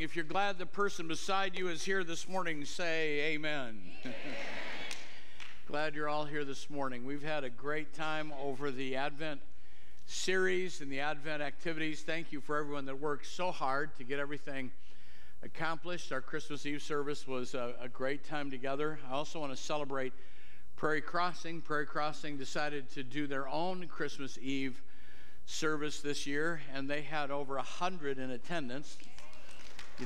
morning. If you're glad the person beside you is here this morning, say amen. glad you're all here this morning. We've had a great time over the Advent series and the Advent activities. Thank you for everyone that worked so hard to get everything accomplished. Our Christmas Eve service was a, a great time together. I also want to celebrate Prairie Crossing. Prairie Crossing decided to do their own Christmas Eve service this year, and they had over 100 in attendance.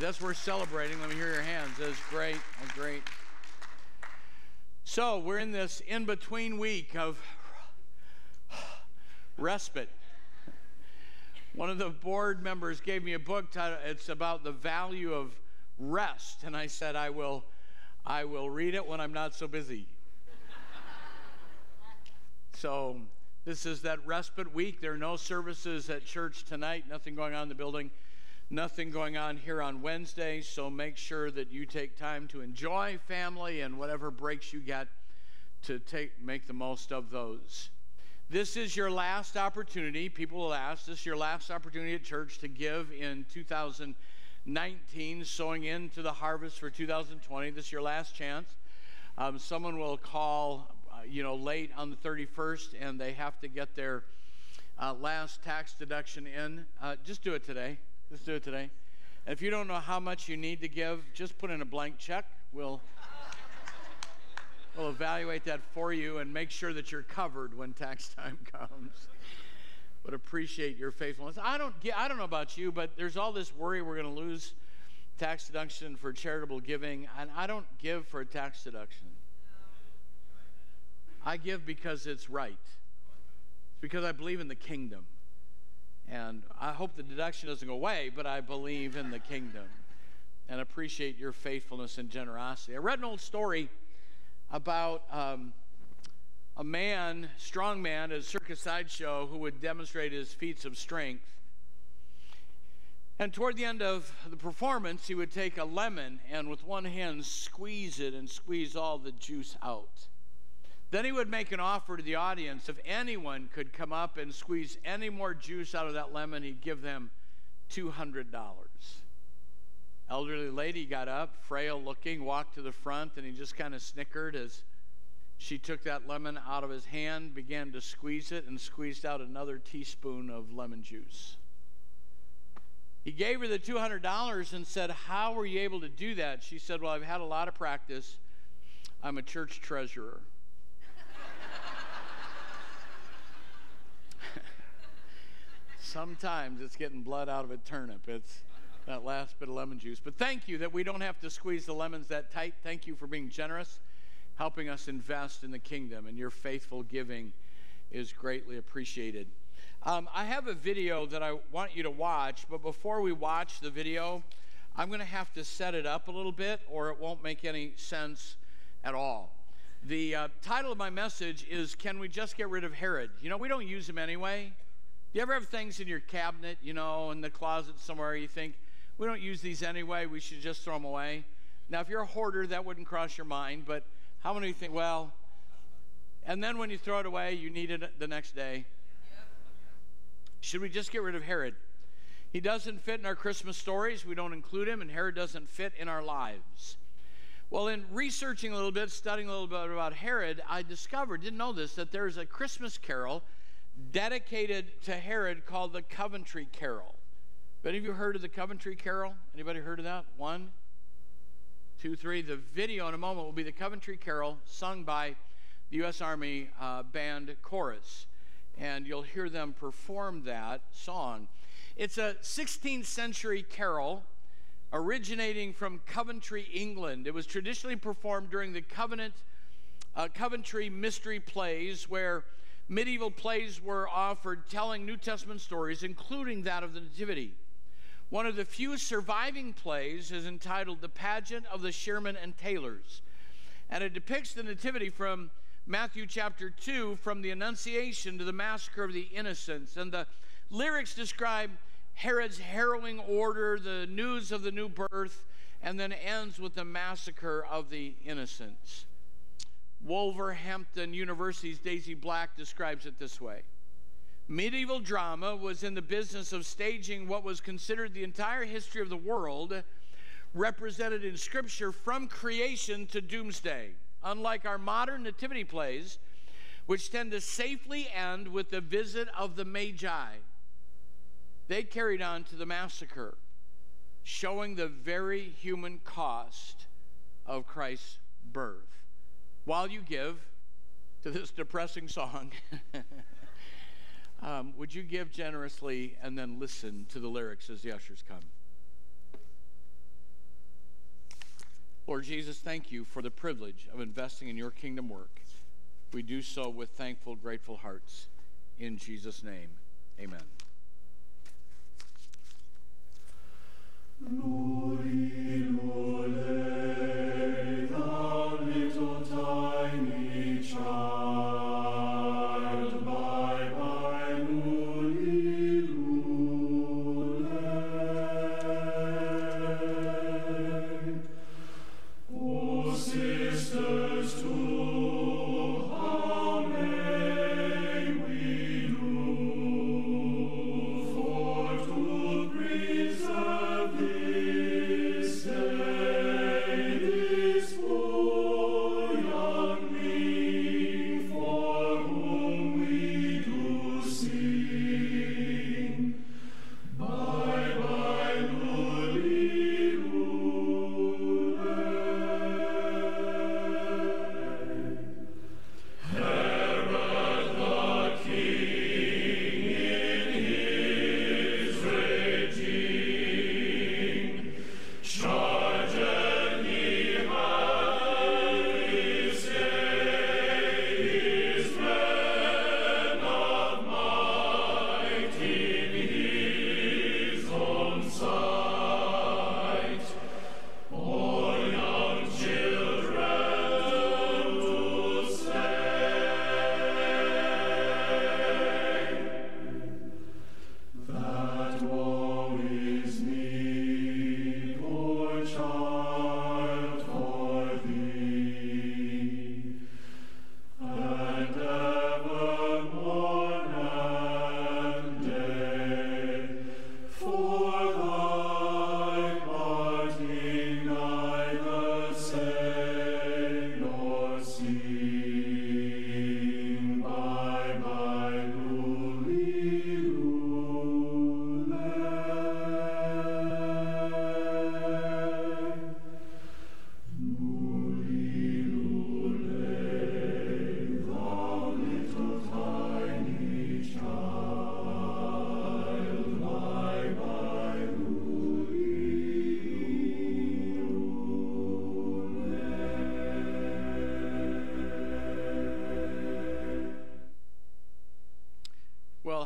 That's worth celebrating. Let me hear your hands. That's great. That's great. So, we're in this in between week of respite. One of the board members gave me a book titled, it's about the value of rest, and I said I will I will read it when I'm not so busy. so, this is that respite week. There are no services at church tonight, nothing going on in the building, nothing going on here on Wednesday. So make sure that you take time to enjoy family and whatever breaks you get to take make the most of those. This is your last opportunity. People will ask, this is your last opportunity at church to give in 2019, sowing into the harvest for 2020. This is your last chance. Um, someone will call you know, late on the 31st and they have to get their uh, last tax deduction in, uh, just do it today. Just do it today. If you don't know how much you need to give, just put in a blank check. We'll we'll evaluate that for you and make sure that you're covered when tax time comes. but appreciate your faithfulness. I don't get, I don't know about you, but there's all this worry we're going to lose tax deduction for charitable giving, and I don't give for a tax deduction. I give because it's right. It's because I believe in the kingdom. And I hope the deduction doesn't go away, but I believe in the kingdom and appreciate your faithfulness and generosity. I read an old story about um, a man, strong man, at a circus sideshow who would demonstrate his feats of strength. And toward the end of the performance, he would take a lemon and with one hand squeeze it and squeeze all the juice out. Then he would make an offer to the audience. If anyone could come up and squeeze any more juice out of that lemon, he'd give them $200. Elderly lady got up, frail looking, walked to the front, and he just kind of snickered as she took that lemon out of his hand, began to squeeze it, and squeezed out another teaspoon of lemon juice. He gave her the $200 and said, How were you able to do that? She said, Well, I've had a lot of practice. I'm a church treasurer. sometimes it's getting blood out of a turnip. It's that last bit of lemon juice. But thank you that we don't have to squeeze the lemons that tight. Thank you for being generous, helping us invest in the kingdom, and your faithful giving is greatly appreciated. Um, I have a video that I want you to watch, but before we watch the video, I'm going to have to set it up a little bit, or it won't make any sense at all. The uh, title of my message is Can We Just Get Rid of Herod? You know, we don't use him anyway. You ever have things in your cabinet, you know, in the closet somewhere, you think, we don't use these anyway, we should just throw them away? Now, if you're a hoarder, that wouldn't cross your mind, but how many of you think, well, and then when you throw it away, you need it the next day? Should we just get rid of Herod? He doesn't fit in our Christmas stories. We don't include him, and Herod doesn't fit in our lives. Well, in researching a little bit, studying a little bit about Herod, I discovered, didn't know this, that there's a Christmas carol dedicated to Herod called the Coventry Carol. Have any of you heard of the Coventry Carol? Anybody heard of that? One, two, three. The video in a moment will be the Coventry Carol sung by the U.S. Army uh, Band Chorus. And you'll hear them perform that song. It's a 16th century carol originating from Coventry, England. It was traditionally performed during the Covenant, uh, Coventry mystery plays where medieval plays were offered telling New Testament stories, including that of the Nativity. One of the few surviving plays is entitled The Pageant of the Shearmen and Tailors, and it depicts the Nativity from Matthew chapter 2, from the Annunciation to the Massacre of the Innocents. And the lyrics describe Herod's harrowing order, the news of the new birth, and then ends with the massacre of the innocents. Wolverhampton University's Daisy Black describes it this way medieval drama was in the business of staging what was considered the entire history of the world, represented in Scripture from creation to doomsday. Unlike our modern nativity plays, which tend to safely end with the visit of the Magi, they carried on to the massacre, showing the very human cost of Christ's birth. While you give to this depressing song, um, would you give generously and then listen to the lyrics as the ushers come? Lord Jesus, thank you for the privilege of investing in your kingdom work. We do so with thankful, grateful hearts. In Jesus' name, amen. Lui.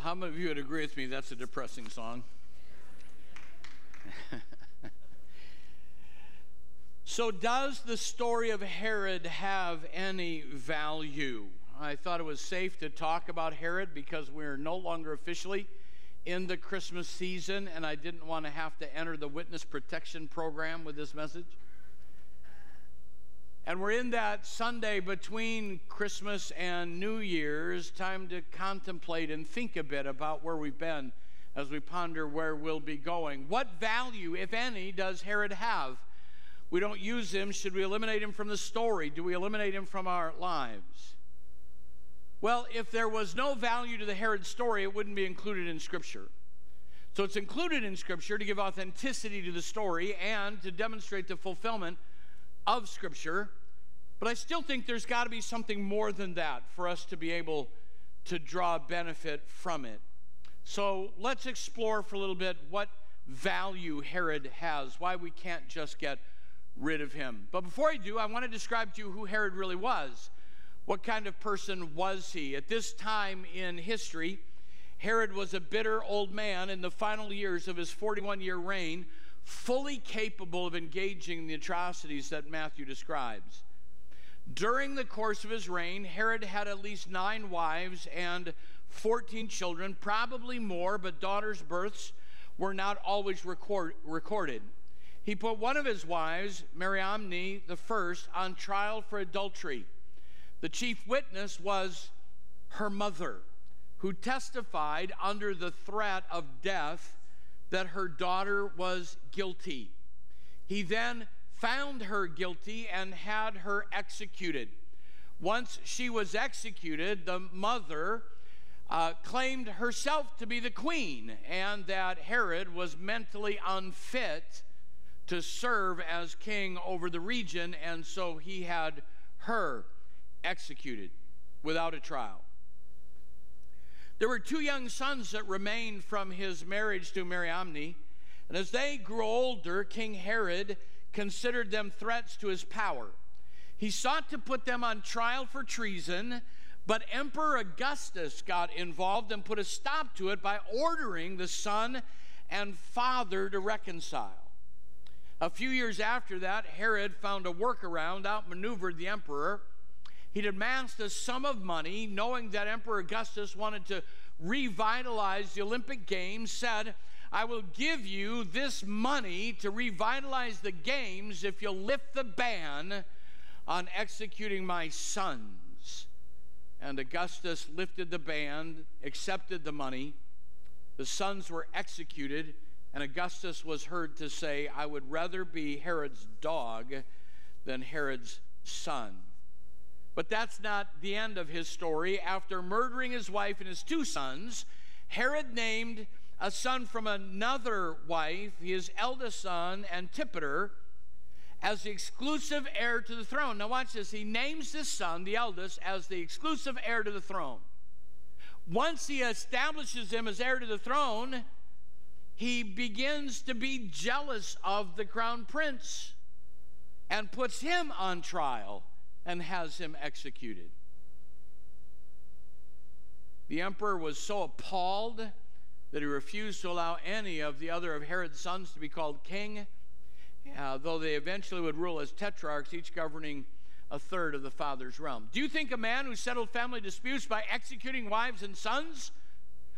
How many of you would agree with me that's a depressing song? so, does the story of Herod have any value? I thought it was safe to talk about Herod because we're no longer officially in the Christmas season, and I didn't want to have to enter the witness protection program with this message. And we're in that Sunday between Christmas and New Year's, time to contemplate and think a bit about where we've been as we ponder where we'll be going. What value, if any, does Herod have? We don't use him. Should we eliminate him from the story? Do we eliminate him from our lives? Well, if there was no value to the Herod story, it wouldn't be included in Scripture. So it's included in Scripture to give authenticity to the story and to demonstrate the fulfillment of Scripture. But I still think there's got to be something more than that for us to be able to draw benefit from it. So let's explore for a little bit what value Herod has, why we can't just get rid of him. But before I do, I want to describe to you who Herod really was. What kind of person was he? At this time in history, Herod was a bitter old man in the final years of his 41 year reign, fully capable of engaging in the atrocities that Matthew describes. During the course of his reign, Herod had at least nine wives and 14 children, probably more, but daughters' births were not always record, recorded. He put one of his wives, Mariamne the first, on trial for adultery. The chief witness was her mother, who testified under the threat of death that her daughter was guilty. He then found her guilty and had her executed. Once she was executed, the mother uh, claimed herself to be the queen and that Herod was mentally unfit to serve as king over the region, and so he had her executed without a trial. There were two young sons that remained from his marriage to Mariamne, and as they grew older, King Herod considered them threats to his power. He sought to put them on trial for treason, but Emperor Augustus got involved and put a stop to it by ordering the son and father to reconcile. A few years after that, Herod found a workaround, outmaneuvered the emperor. He'd amassed a sum of money, knowing that Emperor Augustus wanted to revitalize the Olympic Games, said, I will give you this money to revitalize the games if you'll lift the ban on executing my sons. And Augustus lifted the ban, accepted the money. The sons were executed, and Augustus was heard to say, I would rather be Herod's dog than Herod's son. But that's not the end of his story. After murdering his wife and his two sons, Herod named a son from another wife, his eldest son, Antipater, as the exclusive heir to the throne. Now, watch this. He names this son, the eldest, as the exclusive heir to the throne. Once he establishes him as heir to the throne, he begins to be jealous of the crown prince and puts him on trial and has him executed. The emperor was so appalled that he refused to allow any of the other of Herod's sons to be called king, uh, though they eventually would rule as tetrarchs, each governing a third of the father's realm. Do you think a man who settled family disputes by executing wives and sons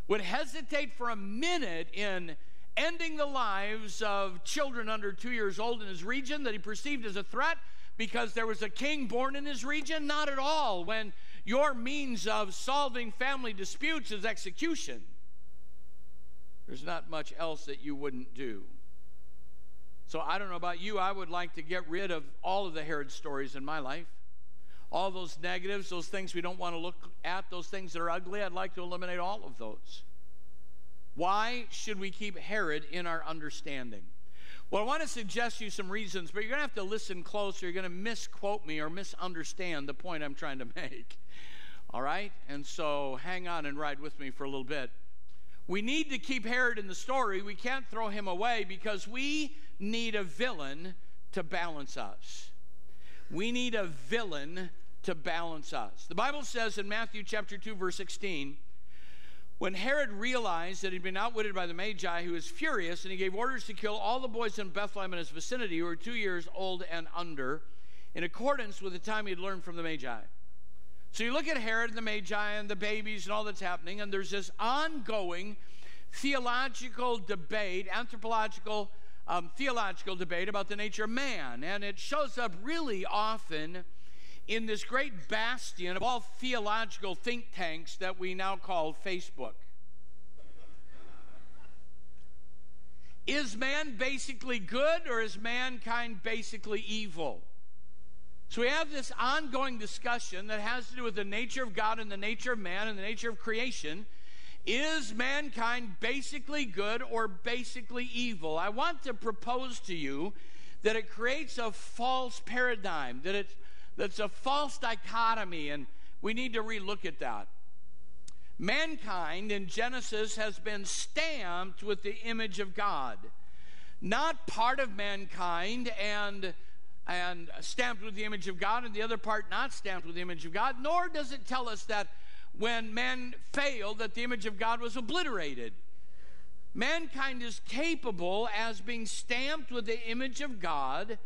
would hesitate for a minute in ending the lives of children under two years old in his region that he perceived as a threat because there was a king born in his region? Not at all. When your means of solving family disputes is execution. There's not much else that you wouldn't do. So I don't know about you, I would like to get rid of all of the Herod stories in my life. All those negatives, those things we don't want to look at, those things that are ugly, I'd like to eliminate all of those. Why should we keep Herod in our understanding? Well, I want to suggest you some reasons, but you're going to have to listen close or you're going to misquote me or misunderstand the point I'm trying to make. All right? And so hang on and ride with me for a little bit. We need to keep Herod in the story. We can't throw him away because we need a villain to balance us. We need a villain to balance us. The Bible says in Matthew chapter 2 verse 16, when Herod realized that he'd been outwitted by the Magi, he was furious and he gave orders to kill all the boys in Bethlehem and his vicinity who were 2 years old and under in accordance with the time he had learned from the Magi. So you look at Herod and the Magi and the babies and all that's happening, and there's this ongoing theological debate, anthropological, um, theological debate about the nature of man. And it shows up really often in this great bastion of all theological think tanks that we now call Facebook. Is man basically good or is mankind basically evil? So we have this ongoing discussion that has to do with the nature of God and the nature of man and the nature of creation. Is mankind basically good or basically evil? I want to propose to you that it creates a false paradigm, that it's that's a false dichotomy, and we need to relook at that. Mankind in Genesis has been stamped with the image of God. Not part of mankind and and stamped with the image of God, and the other part not stamped with the image of God, nor does it tell us that when man failed, that the image of God was obliterated. Mankind is capable, as being stamped with the image of God,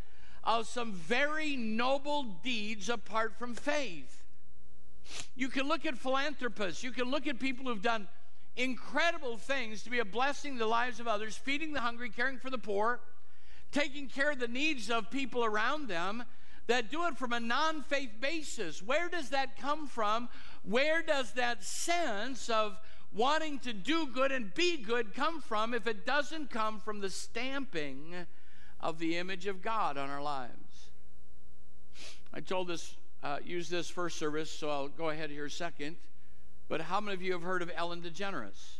of some very noble deeds apart from faith. You can look at philanthropists, you can look at people who've done incredible things to be a blessing to the lives of others, feeding the hungry, caring for the poor taking care of the needs of people around them that do it from a non faith basis. Where does that come from? Where does that sense of wanting to do good and be good come from if it doesn't come from the stamping of the image of God on our lives? I told this, uh, use this first service, so I'll go ahead here second. But how many of you have heard of Ellen DeGeneres?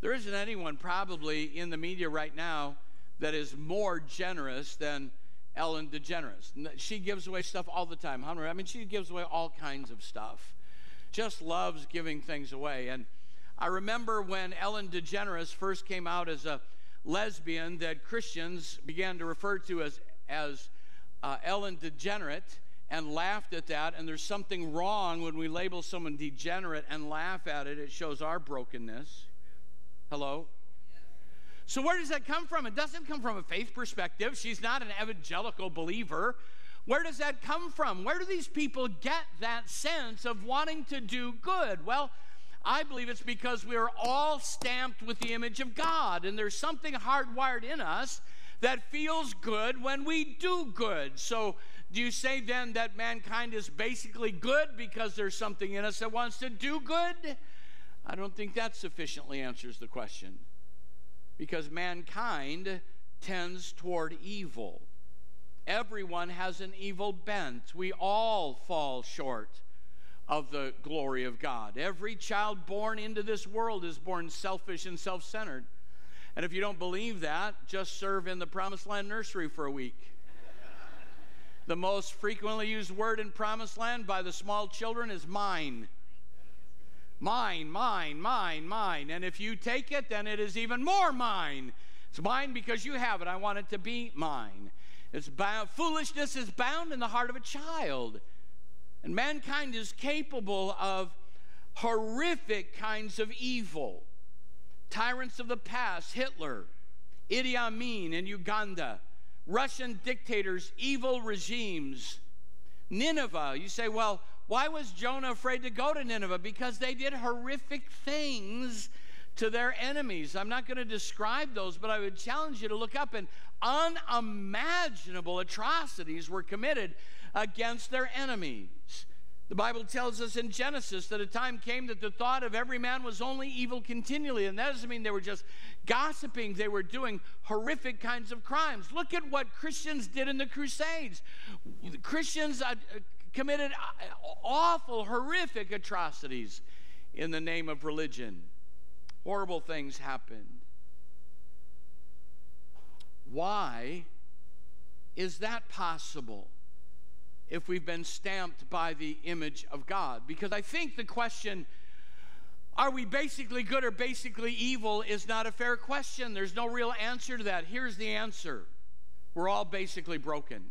There isn't anyone probably in the media right now that is more generous than Ellen DeGeneres. She gives away stuff all the time. I mean, she gives away all kinds of stuff. Just loves giving things away. And I remember when Ellen DeGeneres first came out as a lesbian that Christians began to refer to as, as uh, Ellen Degenerate and laughed at that. And there's something wrong when we label someone degenerate and laugh at it. It shows our brokenness. Hello? So, where does that come from? It doesn't come from a faith perspective. She's not an evangelical believer. Where does that come from? Where do these people get that sense of wanting to do good? Well, I believe it's because we are all stamped with the image of God, and there's something hardwired in us that feels good when we do good. So, do you say then that mankind is basically good because there's something in us that wants to do good? I don't think that sufficiently answers the question because mankind tends toward evil. Everyone has an evil bent. We all fall short of the glory of God. Every child born into this world is born selfish and self centered. And if you don't believe that, just serve in the Promised Land nursery for a week. the most frequently used word in Promised Land by the small children is mine. Mine, mine, mine, mine. And if you take it, then it is even more mine. It's mine because you have it. I want it to be mine. It's bound, foolishness is bound in the heart of a child. And mankind is capable of horrific kinds of evil. Tyrants of the past, Hitler, Idi Amin in Uganda, Russian dictators, evil regimes, Nineveh. You say, well, why was Jonah afraid to go to Nineveh? Because they did horrific things to their enemies. I'm not going to describe those, but I would challenge you to look up and unimaginable atrocities were committed against their enemies. The Bible tells us in Genesis that a time came that the thought of every man was only evil continually. And that doesn't mean they were just gossiping, they were doing horrific kinds of crimes. Look at what Christians did in the Crusades. Christians uh, committed uh, awful, horrific atrocities in the name of religion. Horrible things happened. Why is that possible if we've been stamped by the image of God? Because I think the question, are we basically good or basically evil, is not a fair question. There's no real answer to that. Here's the answer we're all basically broken.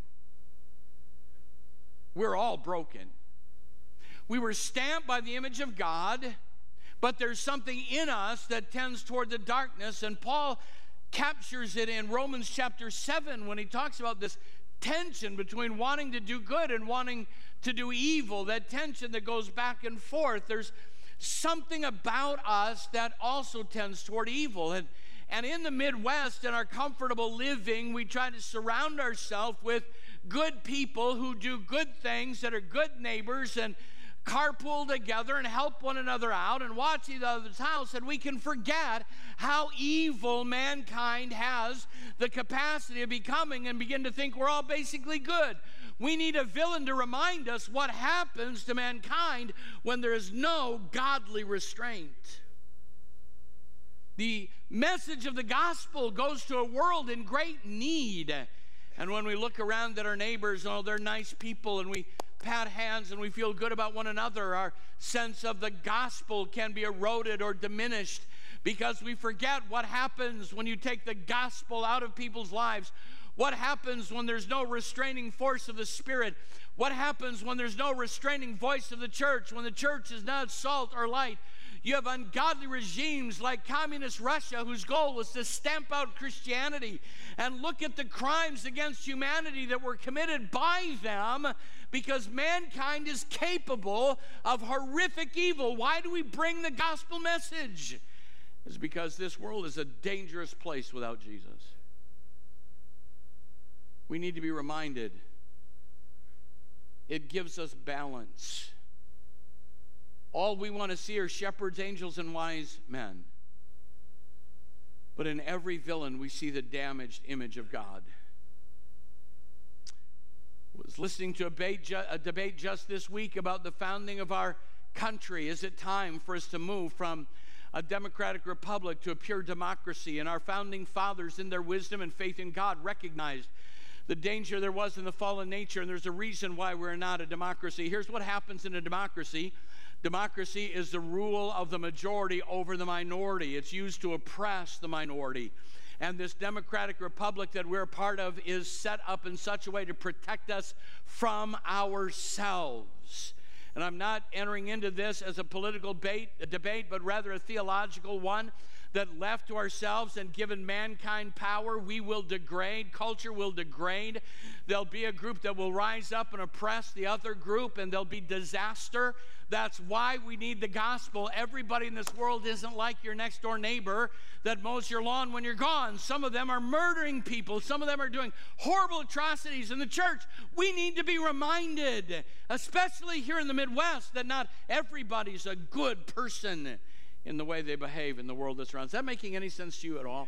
We're all broken. We were stamped by the image of God, but there's something in us that tends toward the darkness. And Paul captures it in Romans chapter 7 when he talks about this tension between wanting to do good and wanting to do evil, that tension that goes back and forth. There's something about us that also tends toward evil. And, and in the Midwest, in our comfortable living, we try to surround ourselves with good people who do good things, that are good neighbors, and carpool together and help one another out and watch each other's house, and we can forget how evil mankind has the capacity of becoming and begin to think we're all basically good. We need a villain to remind us what happens to mankind when there is no godly restraint. The message of the gospel goes to a world in great need. And when we look around at our neighbors, oh, they're nice people, and we pat hands and we feel good about one another, our sense of the gospel can be eroded or diminished because we forget what happens when you take the gospel out of people's lives. What happens when there's no restraining force of the Spirit? What happens when there's no restraining voice of the church? When the church is not salt or light? You have ungodly regimes like Communist Russia, whose goal was to stamp out Christianity. And look at the crimes against humanity that were committed by them because mankind is capable of horrific evil. Why do we bring the gospel message? It's because this world is a dangerous place without Jesus. We need to be reminded it gives us balance all we want to see are shepherds, angels, and wise men. But in every villain, we see the damaged image of God. I was listening to a debate, a debate just this week about the founding of our country. Is it time for us to move from a democratic republic to a pure democracy? And our founding fathers, in their wisdom and faith in God, recognized the danger there was in the fallen nature, and there's a reason why we're not a democracy. Here's what happens in a democracy democracy is the rule of the majority over the minority, it's used to oppress the minority. And this democratic republic that we're part of is set up in such a way to protect us from ourselves. And I'm not entering into this as a political debate, a debate, but rather a theological one that left to ourselves and given mankind power, we will degrade. Culture will degrade. There'll be a group that will rise up and oppress the other group, and there'll be disaster. That's why we need the gospel. Everybody in this world isn't like your next door neighbor that mows your lawn when you're gone. Some of them are murdering people, some of them are doing horrible atrocities in the church. We need to be reminded, especially here in the Midwest, that not everybody's a good person in the way they behave in the world that's around. Is that making any sense to you at all?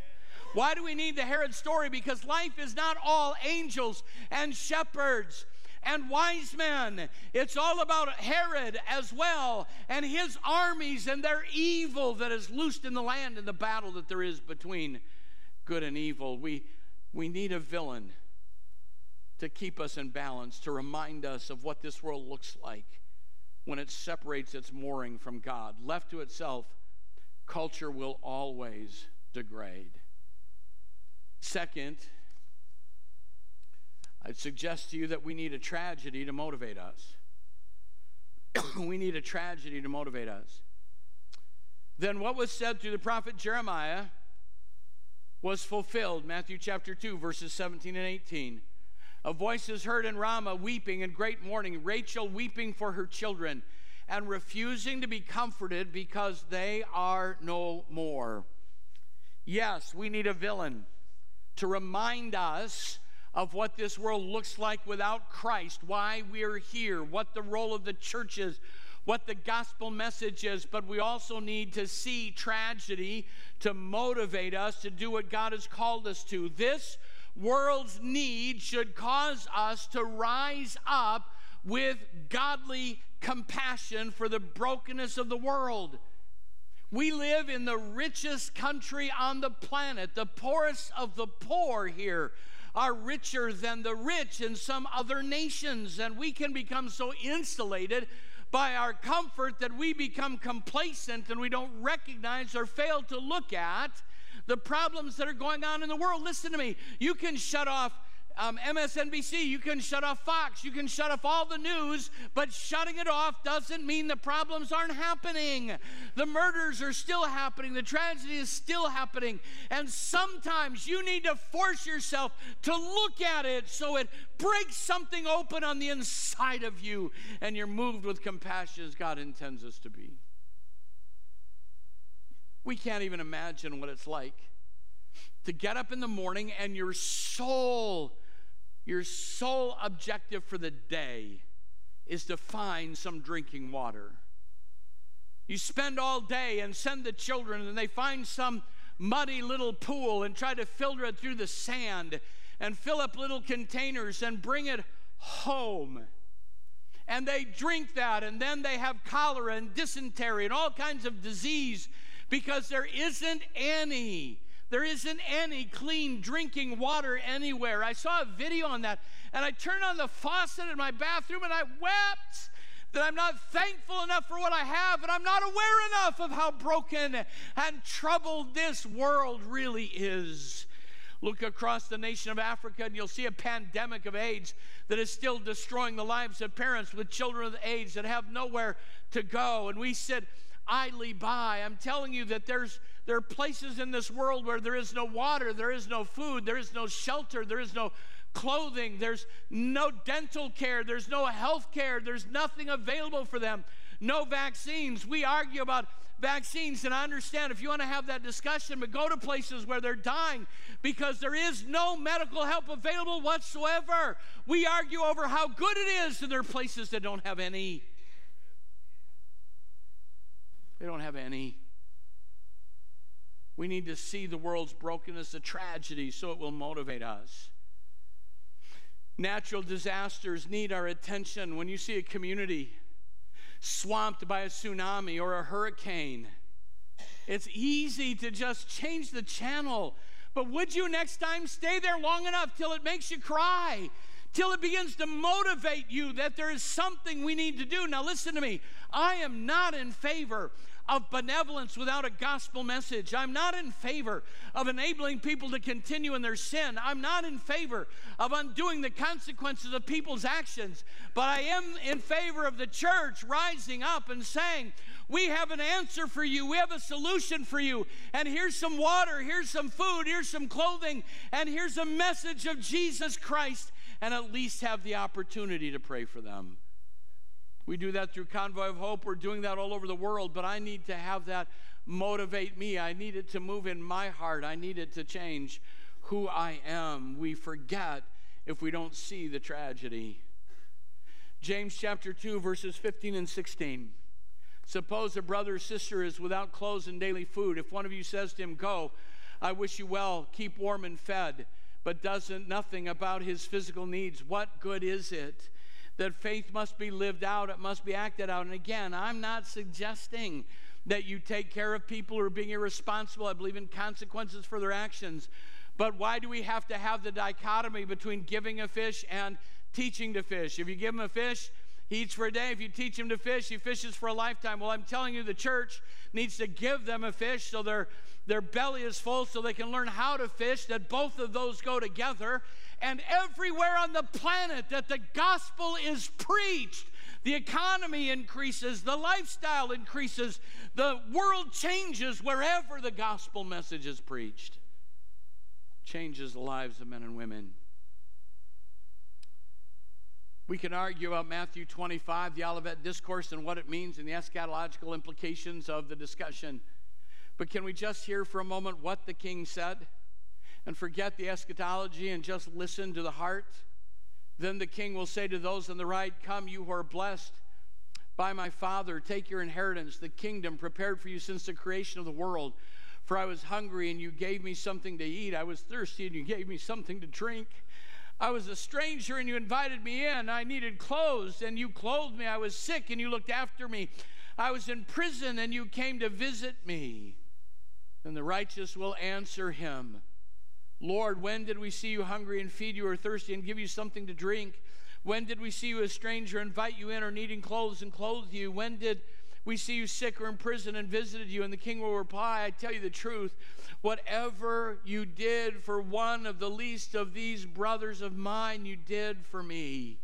Why do we need the Herod story? Because life is not all angels and shepherds and wise men. It's all about Herod as well and his armies and their evil that is loosed in the land and the battle that there is between good and evil. We, we need a villain to keep us in balance, to remind us of what this world looks like when it separates its mooring from God. Left to itself, culture will always degrade. Second, I'd suggest to you that we need a tragedy to motivate us. we need a tragedy to motivate us. Then what was said through the prophet Jeremiah was fulfilled. Matthew chapter 2, verses 17 and 18. A voice is heard in Ramah, weeping and great mourning, Rachel weeping for her children and refusing to be comforted because they are no more. Yes, we need a villain to remind us of what this world looks like without Christ, why we're here, what the role of the church is, what the gospel message is, but we also need to see tragedy to motivate us to do what God has called us to. This world's need should cause us to rise up with godly compassion for the brokenness of the world. We live in the richest country on the planet. The poorest of the poor here are richer than the rich in some other nations. And we can become so insulated by our comfort that we become complacent and we don't recognize or fail to look at the problems that are going on in the world. Listen to me. You can shut off um, MSNBC, you can shut off Fox, you can shut off all the news, but shutting it off doesn't mean the problems aren't happening. The murders are still happening, the tragedy is still happening, and sometimes you need to force yourself to look at it so it breaks something open on the inside of you and you're moved with compassion as God intends us to be. We can't even imagine what it's like to get up in the morning and your soul your sole objective for the day is to find some drinking water. You spend all day and send the children, and they find some muddy little pool and try to filter it through the sand and fill up little containers and bring it home. And they drink that, and then they have cholera and dysentery and all kinds of disease because there isn't any there isn't any clean drinking water anywhere. I saw a video on that, and I turned on the faucet in my bathroom and I wept that I'm not thankful enough for what I have, and I'm not aware enough of how broken and troubled this world really is. Look across the nation of Africa, and you'll see a pandemic of AIDS that is still destroying the lives of parents with children with AIDS that have nowhere to go. And we sit idly by. I'm telling you that there's there are places in this world where there is no water, there is no food, there is no shelter, there is no clothing, there's no dental care, there's no health care, there's nothing available for them, no vaccines. We argue about vaccines, and I understand if you want to have that discussion, but go to places where they're dying because there is no medical help available whatsoever. We argue over how good it is, and there are places that don't have any. They don't have any. We need to see the world's brokenness, a tragedy, so it will motivate us. Natural disasters need our attention. When you see a community swamped by a tsunami or a hurricane, it's easy to just change the channel. But would you next time stay there long enough till it makes you cry? Till it begins to motivate you that there is something we need to do. Now, listen to me. I am not in favor of benevolence without a gospel message. I'm not in favor of enabling people to continue in their sin. I'm not in favor of undoing the consequences of people's actions. But I am in favor of the church rising up and saying, we have an answer for you. We have a solution for you. And here's some water, here's some food, here's some clothing, and here's a message of Jesus Christ, and at least have the opportunity to pray for them. We do that through Convoy of Hope. We're doing that all over the world, but I need to have that motivate me. I need it to move in my heart. I need it to change who I am. We forget if we don't see the tragedy. James chapter 2, verses 15 and 16. Suppose a brother or sister is without clothes and daily food. If one of you says to him, Go, I wish you well, keep warm and fed, but doesn't nothing about his physical needs, what good is it? That faith must be lived out, it must be acted out. And again, I'm not suggesting that you take care of people who are being irresponsible. I believe in consequences for their actions. But why do we have to have the dichotomy between giving a fish and teaching to fish? If you give him a fish, he eats for a day. If you teach him to fish, he fishes for a lifetime. Well, I'm telling you, the church needs to give them a fish so their, their belly is full so they can learn how to fish, that both of those go together and everywhere on the planet that the gospel is preached, the economy increases, the lifestyle increases, the world changes wherever the gospel message is preached. Changes the lives of men and women. We can argue about Matthew 25, the Olivet Discourse, and what it means and the eschatological implications of the discussion. But can we just hear for a moment what the king said? And forget the eschatology and just listen to the heart. Then the king will say to those on the right, Come, you who are blessed by my Father, take your inheritance, the kingdom prepared for you since the creation of the world. For I was hungry, and you gave me something to eat. I was thirsty, and you gave me something to drink. I was a stranger, and you invited me in. I needed clothes, and you clothed me. I was sick, and you looked after me. I was in prison, and you came to visit me. And the righteous will answer him. Lord, when did we see you hungry and feed you, or thirsty and give you something to drink? When did we see you a stranger, invite you in, or needing clothes and clothe you? When did we see you sick or in prison and visited you? And the king will reply, I tell you the truth, whatever you did for one of the least of these brothers of mine, you did for me.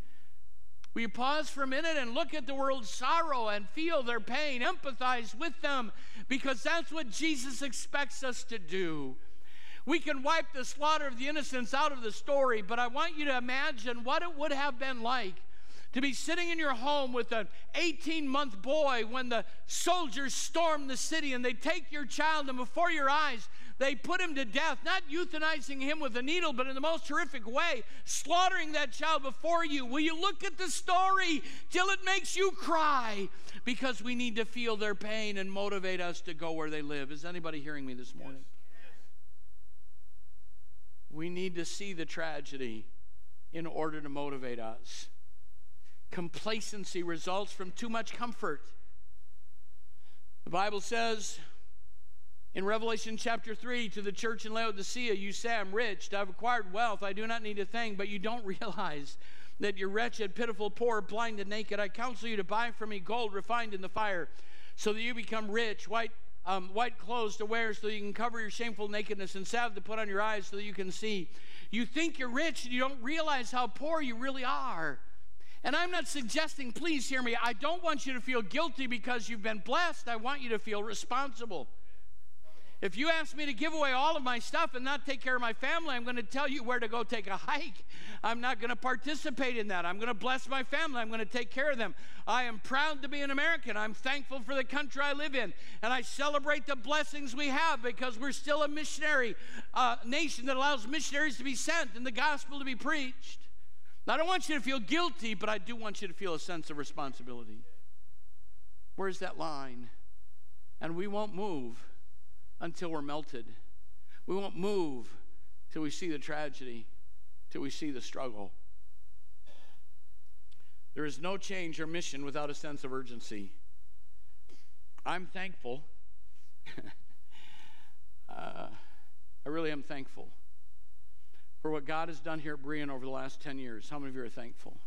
You pause for a minute and look at the world's sorrow and feel their pain, empathize with them, because that's what Jesus expects us to do. We can wipe the slaughter of the innocents out of the story, but I want you to imagine what it would have been like to be sitting in your home with an 18 month boy when the soldiers storm the city and they take your child and before your eyes they put him to death, not euthanizing him with a needle, but in the most horrific way, slaughtering that child before you. Will you look at the story till it makes you cry? Because we need to feel their pain and motivate us to go where they live. Is anybody hearing me this morning? We need to see the tragedy in order to motivate us. Complacency results from too much comfort. The Bible says in Revelation chapter 3 to the church in Laodicea, You say, I'm rich, I've acquired wealth, I do not need a thing, but you don't realize that you're wretched, pitiful, poor, blind, and naked. I counsel you to buy from me gold refined in the fire, so that you become rich, white um, white clothes to wear so you can cover your shameful nakedness and salve to put on your eyes so that you can see. You think you're rich and you don't realize how poor you really are. And I'm not suggesting, please hear me, I don't want you to feel guilty because you've been blessed. I want you to feel responsible. If you ask me to give away all of my stuff and not take care of my family, I'm going to tell you where to go take a hike. I'm not going to participate in that. I'm going to bless my family. I'm going to take care of them. I am proud to be an American. I'm thankful for the country I live in. And I celebrate the blessings we have because we're still a missionary uh, nation that allows missionaries to be sent and the gospel to be preached. I don't want you to feel guilty, but I do want you to feel a sense of responsibility. Where's that line? And we won't move until we're melted. We won't move till we see the tragedy, till we see the struggle. There is no change or mission without a sense of urgency. I'm thankful. uh, I really am thankful for what God has done here at Berean over the last 10 years. How many of you are thankful?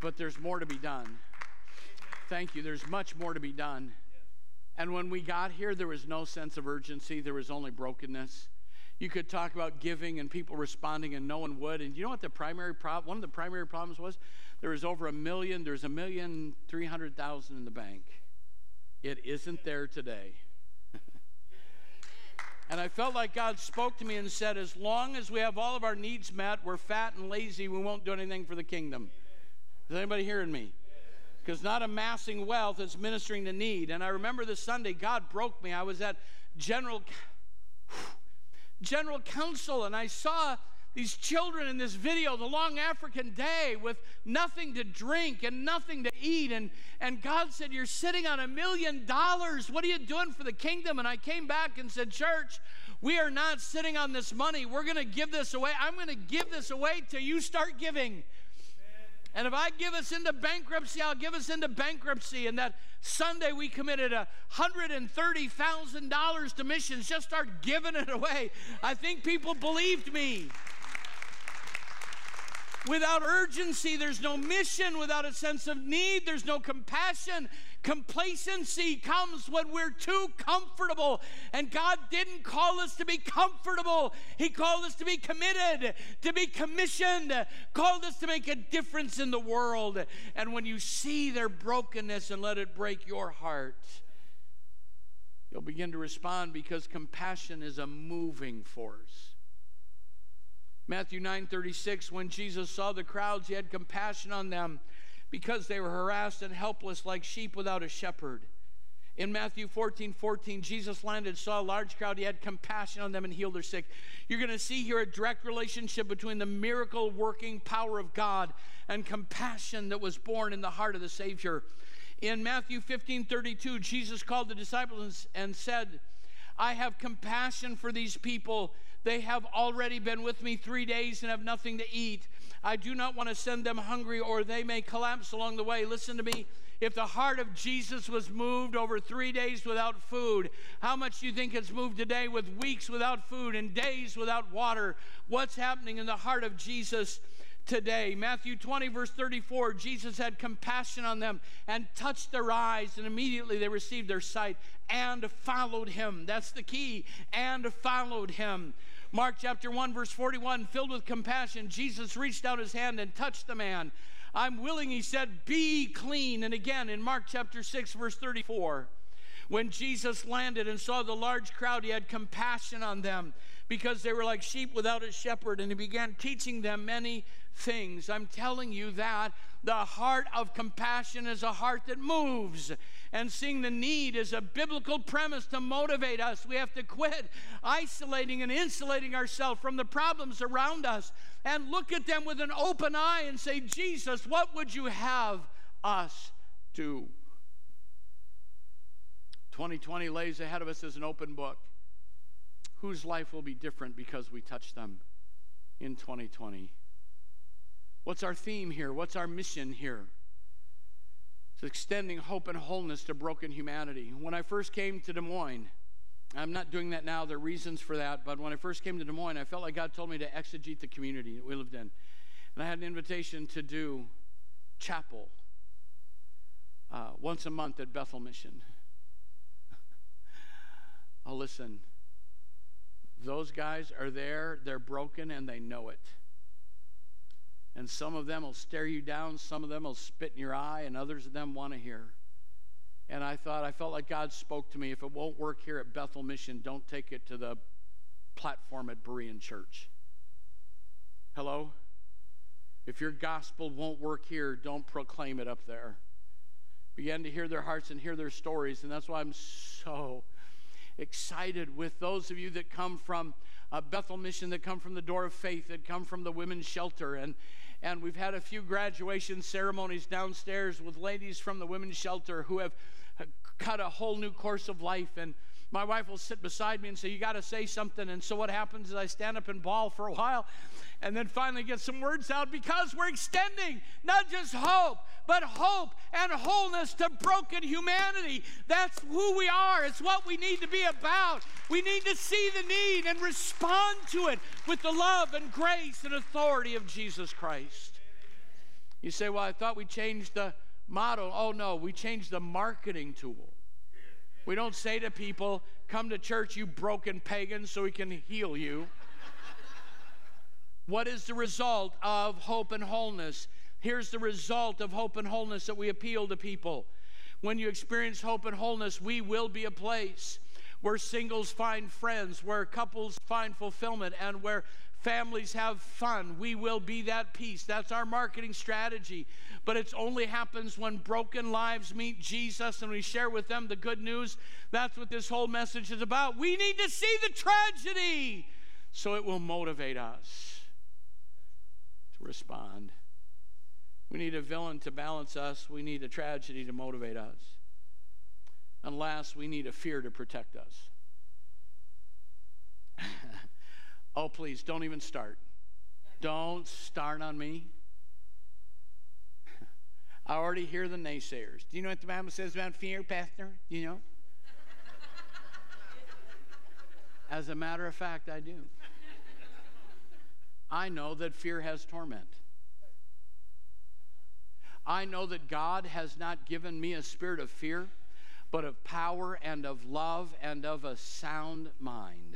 But there's more to be done. Thank you. There's much more to be done. And when we got here, there was no sense of urgency, there was only brokenness. You could talk about giving and people responding, and no one would. And you know what the primary problem? One of the primary problems was there was over a million. There's a million three hundred thousand in the bank. It isn't there today. and I felt like God spoke to me and said, as long as we have all of our needs met, we're fat and lazy, we won't do anything for the kingdom. Is anybody hearing me? Because not amassing wealth is ministering to need. And I remember this Sunday, God broke me. I was at General General Council and I saw these children in this video, the long African day, with nothing to drink and nothing to eat. And, and God said, You're sitting on a million dollars. What are you doing for the kingdom? And I came back and said, Church, we are not sitting on this money. We're going to give this away. I'm going to give this away till you start giving. And if I give us into bankruptcy, I'll give us into bankruptcy. And that Sunday we committed $130,000 to missions. Just start giving it away. I think people believed me. Without urgency, there's no mission. Without a sense of need, there's no compassion. Complacency comes when we're too comfortable. And God didn't call us to be comfortable, He called us to be committed, to be commissioned, called us to make a difference in the world. And when you see their brokenness and let it break your heart, you'll begin to respond because compassion is a moving force. Matthew 9:36 when Jesus saw the crowds he had compassion on them because they were harassed and helpless like sheep without a shepherd. In Matthew 14, 14, Jesus landed, saw a large crowd. He had compassion on them and healed their sick. You're going to see here a direct relationship between the miracle working power of God and compassion that was born in the heart of the Savior. In Matthew 15, 32, Jesus called the disciples and said, I have compassion for these people they have already been with me three days and have nothing to eat. I do not want to send them hungry or they may collapse along the way. Listen to me. If the heart of Jesus was moved over three days without food, how much do you think it's moved today with weeks without food and days without water? What's happening in the heart of Jesus? today. Matthew 20, verse 34 Jesus had compassion on them and touched their eyes, and immediately they received their sight and followed him. That's the key, and followed him. Mark chapter 1, verse 41, filled with compassion, Jesus reached out his hand and touched the man. I'm willing, he said, be clean. And again in Mark chapter 6, verse 34, when Jesus landed and saw the large crowd, he had compassion on them because they were like sheep without a shepherd, and he began teaching them many things. I'm telling you that the heart of compassion is a heart that moves. And seeing the need is a biblical premise to motivate us. We have to quit isolating and insulating ourselves from the problems around us and look at them with an open eye and say, Jesus, what would you have us do? 2020 lays ahead of us as an open book. Whose life will be different because we touch them in 2020? What's our theme here? What's our mission here? It's extending hope and wholeness to broken humanity. When I first came to Des Moines, I'm not doing that now, there are reasons for that, but when I first came to Des Moines, I felt like God told me to exegete the community that we lived in. And I had an invitation to do chapel uh, once a month at Bethel Mission. oh, listen, those guys are there, they're broken, and they know it. And some of them will stare you down, some of them will spit in your eye, and others of them want to hear. And I thought, I felt like God spoke to me. If it won't work here at Bethel Mission, don't take it to the platform at Berean Church. Hello? If your gospel won't work here, don't proclaim it up there. Begin to hear their hearts and hear their stories. And that's why I'm so excited with those of you that come from uh, Bethel Mission, that come from the Door of Faith, that come from the Women's Shelter, and and we've had a few graduation ceremonies downstairs with ladies from the women's shelter who have cut a whole new course of life. And my wife will sit beside me and say, You got to say something. And so what happens is I stand up and bawl for a while and then finally get some words out because we're extending not just hope, but hope and wholeness to broken humanity. That's who we are. It's what we need to be about. We need to see the need and respond to it with the love and grace and authority of Jesus Christ. You say, Well, I thought we changed the motto. Oh, no, we changed the marketing tool. We don't say to people, Come to church, you broken pagans, so we can heal you. what is the result of hope and wholeness? Here's the result of hope and wholeness that we appeal to people. When you experience hope and wholeness, we will be a place where singles find friends, where couples find fulfillment, and where families have fun. We will be that peace. That's our marketing strategy. But it only happens when broken lives meet Jesus and we share with them the good news. That's what this whole message is about. We need to see the tragedy so it will motivate us to respond. We need a villain to balance us, we need a tragedy to motivate us. And last, we need a fear to protect us. Oh, please, don't even start. Don't start on me. I already hear the naysayers. Do you know what the Bible says about fear, Pastor? You know? As a matter of fact, I do. I know that fear has torment. I know that God has not given me a spirit of fear, but of power and of love and of a sound mind.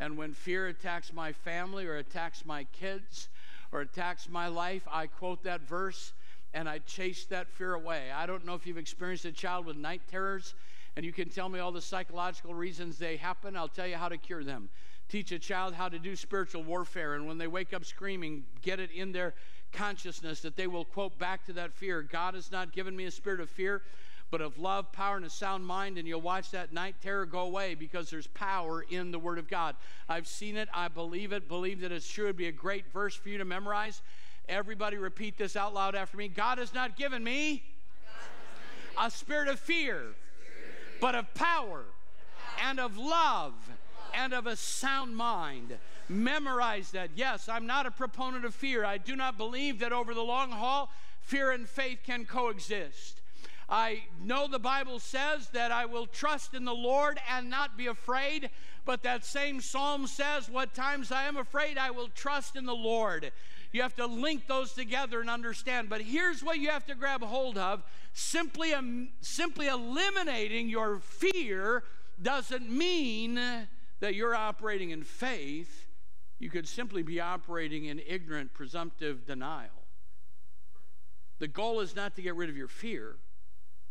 And when fear attacks my family or attacks my kids or attacks my life, I quote that verse and I chase that fear away. I don't know if you've experienced a child with night terrors and you can tell me all the psychological reasons they happen. I'll tell you how to cure them. Teach a child how to do spiritual warfare, and when they wake up screaming, get it in their consciousness that they will quote back to that fear God has not given me a spirit of fear, but of love, power, and a sound mind, and you'll watch that night terror go away because there's power in the Word of God. I've seen it, I believe it, believe that it's true. It'd be a great verse for you to memorize. Everybody repeat this out loud after me God has not given me a spirit of fear, but of power and of love and of a sound mind. Memorize that. Yes, I'm not a proponent of fear. I do not believe that over the long haul, fear and faith can coexist. I know the Bible says that I will trust in the Lord and not be afraid, but that same psalm says, What times I am afraid, I will trust in the Lord. You have to link those together and understand. But here's what you have to grab hold of simply, um, simply eliminating your fear doesn't mean that you're operating in faith. You could simply be operating in ignorant, presumptive denial. The goal is not to get rid of your fear.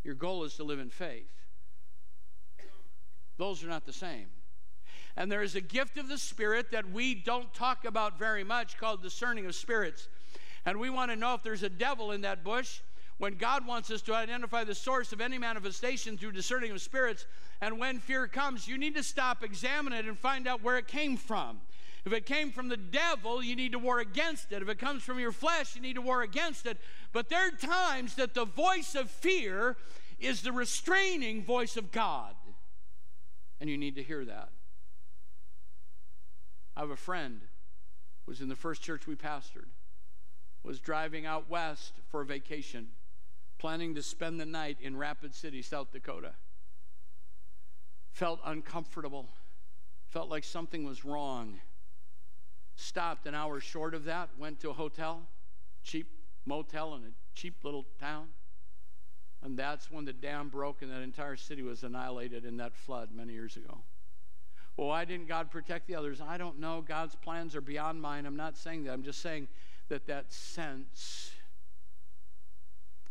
Your goal is to live in faith. Those are not the same. And there is a gift of the Spirit that we don't talk about very much called discerning of spirits. And we want to know if there's a devil in that bush when God wants us to identify the source of any manifestation through discerning of spirits. And when fear comes, you need to stop, examine it, and find out where it came from. If it came from the devil, you need to war against it. If it comes from your flesh, you need to war against it. But there are times that the voice of fear is the restraining voice of God. And you need to hear that. I have a friend was in the first church we pastored was driving out west for a vacation planning to spend the night in rapid city south dakota felt uncomfortable felt like something was wrong stopped an hour short of that, went to a hotel, cheap motel in a cheap little town. And that's when the dam broke and that entire city was annihilated in that flood many years ago. Well, why didn't God protect the others? I don't know. God's plans are beyond mine. I'm not saying that. I'm just saying that that sense.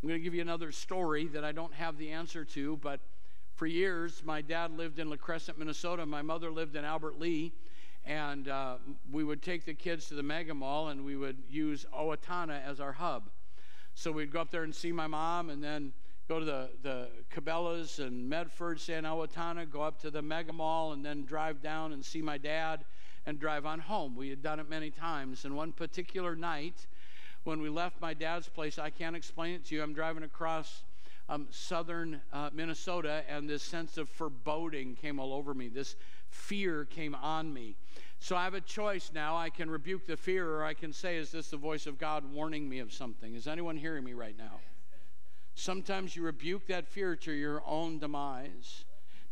I'm going to give you another story that I don't have the answer to, but for years, my dad lived in La Crescent, Minnesota. My mother lived in Albert Lea and uh, we would take the kids to the mega mall and we would use Owatonna as our hub. So we'd go up there and see my mom and then go to the, the Cabela's and Medford, stay in Owatonna, go up to the mega mall and then drive down and see my dad and drive on home. We had done it many times. And one particular night, when we left my dad's place, I can't explain it to you. I'm driving across um, southern uh, Minnesota, and this sense of foreboding came all over me. This fear came on me. So I have a choice now. I can rebuke the fear, or I can say, Is this the voice of God warning me of something? Is anyone hearing me right now? Sometimes you rebuke that fear to your own demise.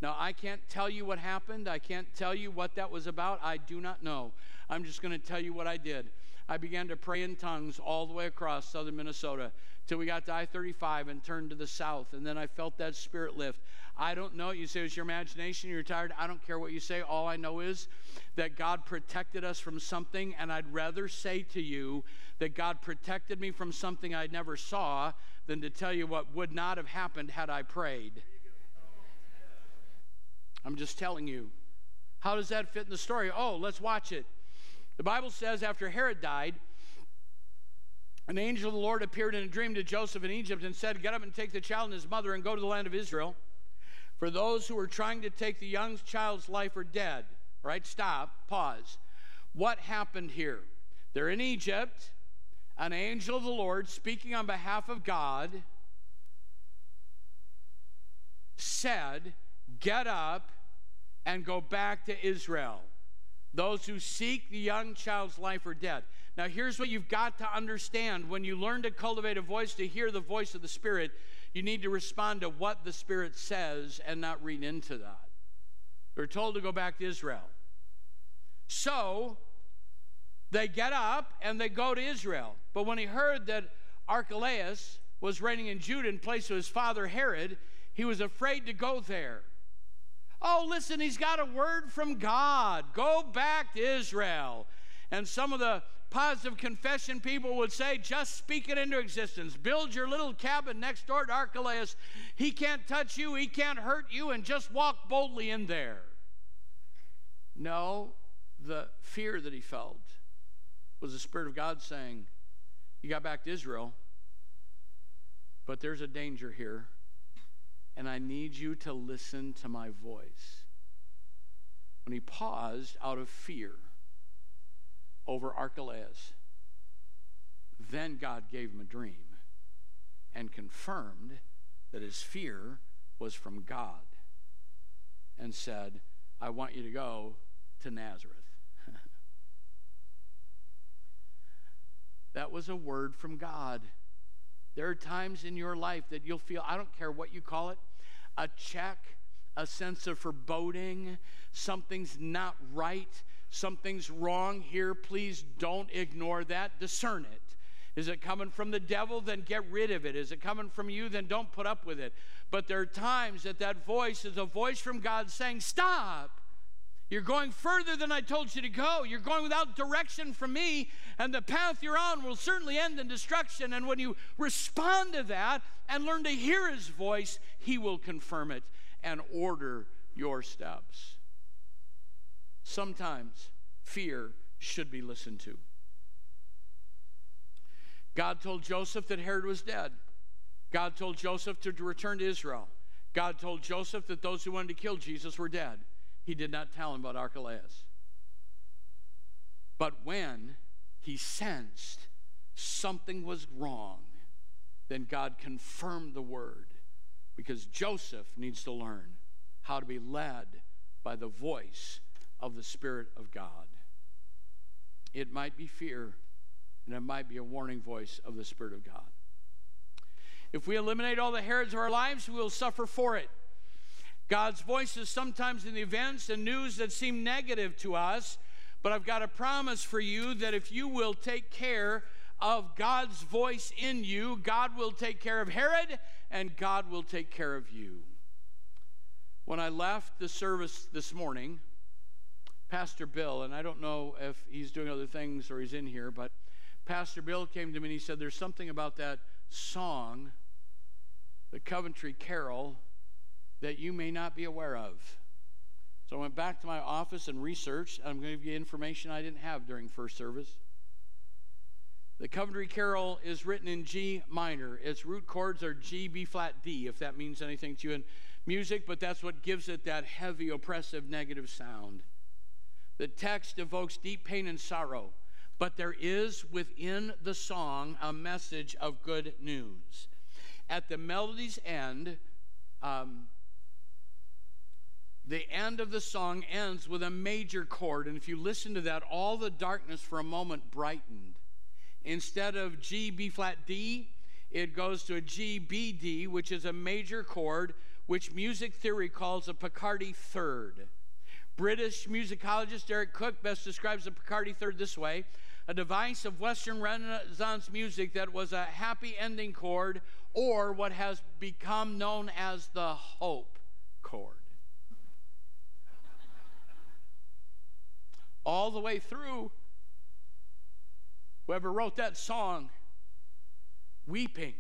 Now, I can't tell you what happened. I can't tell you what that was about. I do not know. I'm just going to tell you what I did. I began to pray in tongues all the way across southern Minnesota till we got to I 35 and turned to the south. And then I felt that spirit lift. I don't know. You say it's your imagination, you're tired. I don't care what you say. All I know is that God protected us from something. And I'd rather say to you that God protected me from something I never saw than to tell you what would not have happened had I prayed. I'm just telling you. How does that fit in the story? Oh, let's watch it. The Bible says after Herod died, an angel of the Lord appeared in a dream to Joseph in Egypt and said, Get up and take the child and his mother and go to the land of Israel. For those who are trying to take the young child's life are dead. Right? Stop. Pause. What happened here? They're in Egypt. An angel of the Lord, speaking on behalf of God, said, Get up and go back to Israel. Those who seek the young child's life are dead. Now, here's what you've got to understand when you learn to cultivate a voice, to hear the voice of the Spirit, you need to respond to what the Spirit says and not read into that. They're told to go back to Israel. So, they get up and they go to Israel. But when he heard that Archelaus was reigning in Judah in place of his father Herod, he was afraid to go there. Oh, listen, he's got a word from God. Go back to Israel. And some of the positive confession people would say, just speak it into existence. Build your little cabin next door to Archelaus. He can't touch you, he can't hurt you, and just walk boldly in there. No, the fear that he felt was the Spirit of God saying, You got back to Israel, but there's a danger here, and I need you to listen to my voice. When he paused out of fear, over Archelaus. Then God gave him a dream and confirmed that his fear was from God and said, I want you to go to Nazareth. that was a word from God. There are times in your life that you'll feel, I don't care what you call it, a check, a sense of foreboding, something's not right something's wrong here, please don't ignore that. Discern it. Is it coming from the devil? Then get rid of it. Is it coming from you? Then don't put up with it. But there are times that that voice is a voice from God saying, Stop. You're going further than I told you to go. You're going without direction from me, and the path you're on will certainly end in destruction. And when you respond to that and learn to hear his voice, he will confirm it and order your steps. Sometimes fear should be listened to. God told Joseph that Herod was dead. God told Joseph to return to Israel. God told Joseph that those who wanted to kill Jesus were dead. He did not tell him about Archelaus. But when he sensed something was wrong, then God confirmed the word because Joseph needs to learn how to be led by the voice of the Spirit of God. It might be fear, and it might be a warning voice of the Spirit of God. If we eliminate all the Herods of our lives, we will suffer for it. God's voice is sometimes in the events and news that seem negative to us, but I've got a promise for you that if you will take care of God's voice in you, God will take care of Herod and God will take care of you. When I left the service this morning, Pastor Bill, and I don't know if he's doing other things or he's in here, but Pastor Bill came to me and he said, There's something about that song, the Coventry Carol, that you may not be aware of. So I went back to my office and researched. I'm going to give you information I didn't have during first service. The Coventry Carol is written in G minor. Its root chords are G, B flat, D, if that means anything to you in music, but that's what gives it that heavy, oppressive, negative sound. The text evokes deep pain and sorrow, but there is within the song a message of good news. at the melody's end, um, the end of the song ends with a major chord. And if you listen to that, all the darkness for a moment brightened. Instead of G, B flat, D, it goes to a G, B, D, which is a major chord, which music theory calls a Picardy third. British musicologist Eric Cook best describes the Picardy third this way a device of Western Renaissance music that was a happy ending chord or what has become known as the hope chord. All the way through, whoever wrote that song, weeping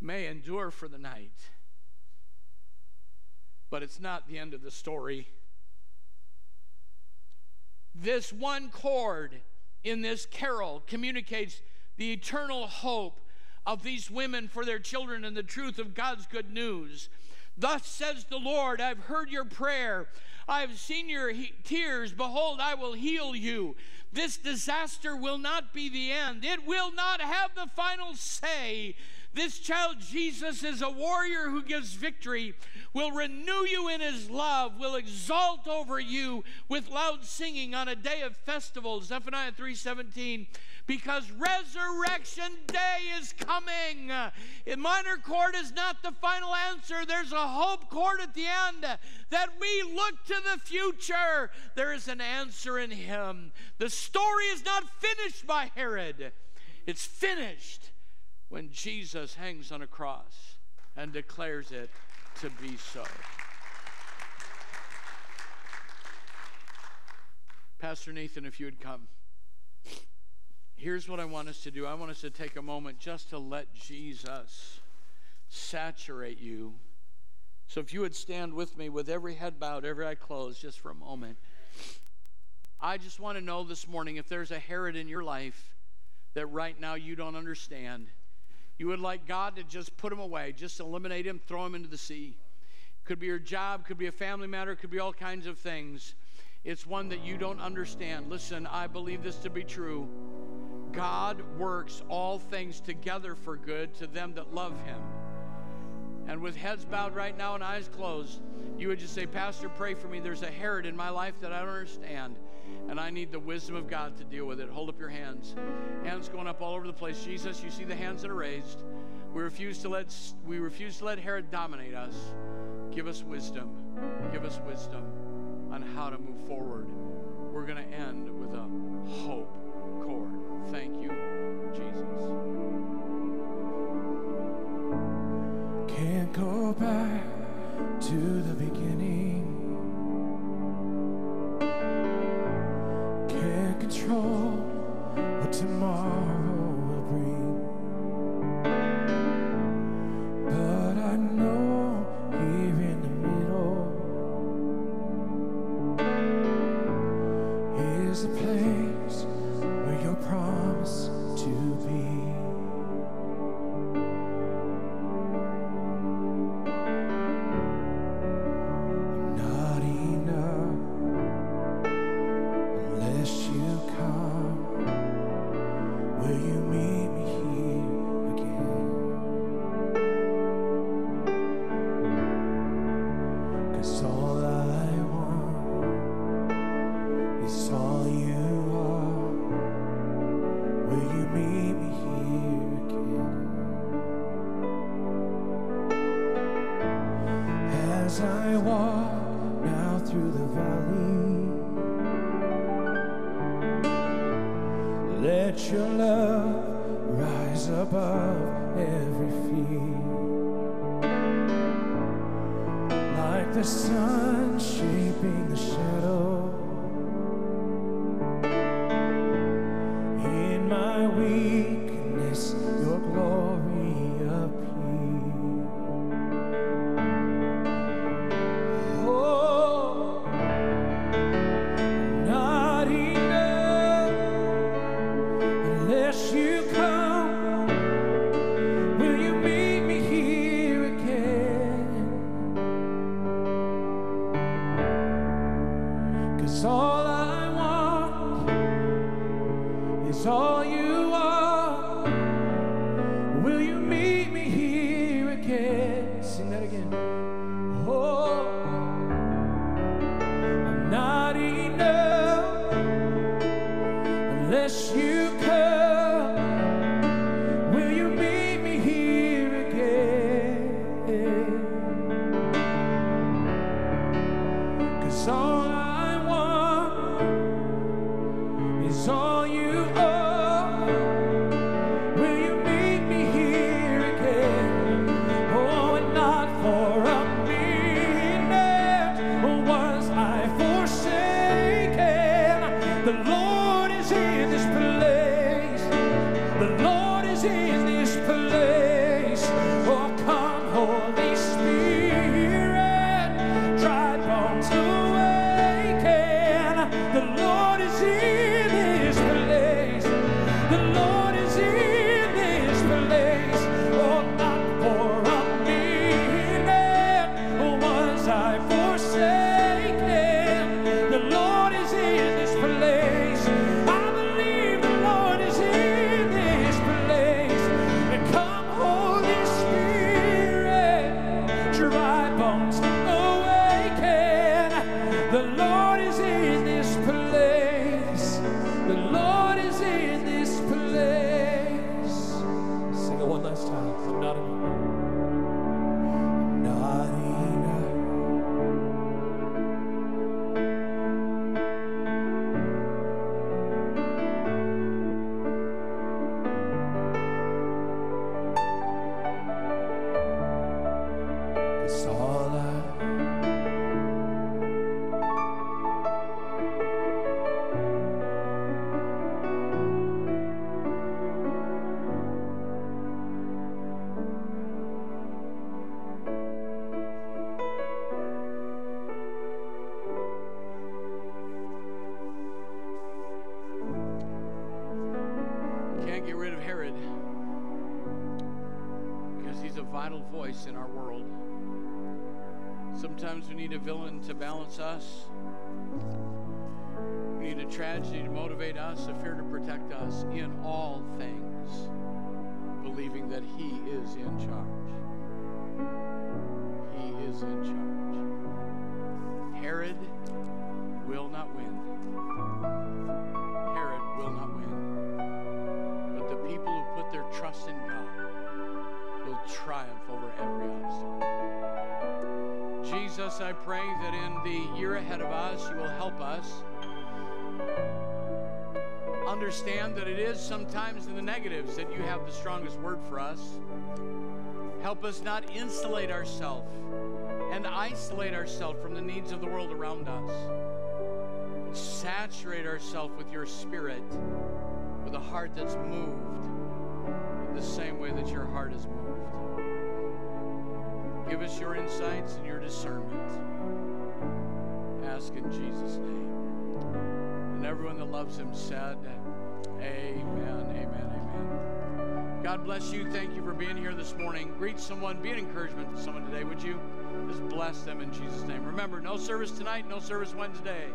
may endure for the night. But it's not the end of the story. This one chord in this carol communicates the eternal hope of these women for their children and the truth of God's good news. Thus says the Lord, I've heard your prayer. I have seen your he- tears. Behold, I will heal you. This disaster will not be the end, it will not have the final say. This child Jesus is a warrior who gives victory, will renew you in his love, will exalt over you with loud singing on a day of festival. Zephaniah 3:17 because resurrection day is coming. A minor chord is not the final answer. There's a hope chord at the end that we look to the future. There is an answer in him. The story is not finished by Herod. It's finished when Jesus hangs on a cross and declares it to be so. Pastor Nathan, if you would come. Here's what I want us to do I want us to take a moment just to let Jesus saturate you. So if you would stand with me with every head bowed, every eye closed, just for a moment. I just want to know this morning if there's a Herod in your life that right now you don't understand you would like God to just put him away, just eliminate him, throw him into the sea. Could be your job, could be a family matter, could be all kinds of things. It's one that you don't understand. Listen, I believe this to be true. God works all things together for good to them that love him. And with heads bowed right now and eyes closed, you would just say, Pastor, pray for me. There's a Herod in my life that I don't understand and I need the wisdom of God to deal with it. Hold up your hands. Hands going up all over the place. Jesus, you see the hands that are raised. We refuse to let we refuse to let Herod dominate us. Give us wisdom. Give us wisdom on how to move forward. We're going to end with a hope chord. Thank you, Jesus. Can't go back to the beginning. Control. What tomorrow voice in our world. Sometimes we need a villain to balance us. We need a tragedy to motivate us, a fear to protect us in all things, believing that He is in charge. He is in charge. Herod will not win. Jesus, I pray that in the year ahead of us, you will help us understand that it is sometimes in the negatives that you have the strongest word for us. Help us not insulate ourselves and isolate ourselves from the needs of the world around us. Saturate ourselves with your spirit, with a heart that's moved in the same way that your heart is moved. Give us your insights and your discernment. Ask in Jesus' name. And everyone that loves him said, Amen, amen, amen. God bless you. Thank you for being here this morning. Greet someone, be an encouragement to someone today, would you? Just bless them in Jesus' name. Remember, no service tonight, no service Wednesday.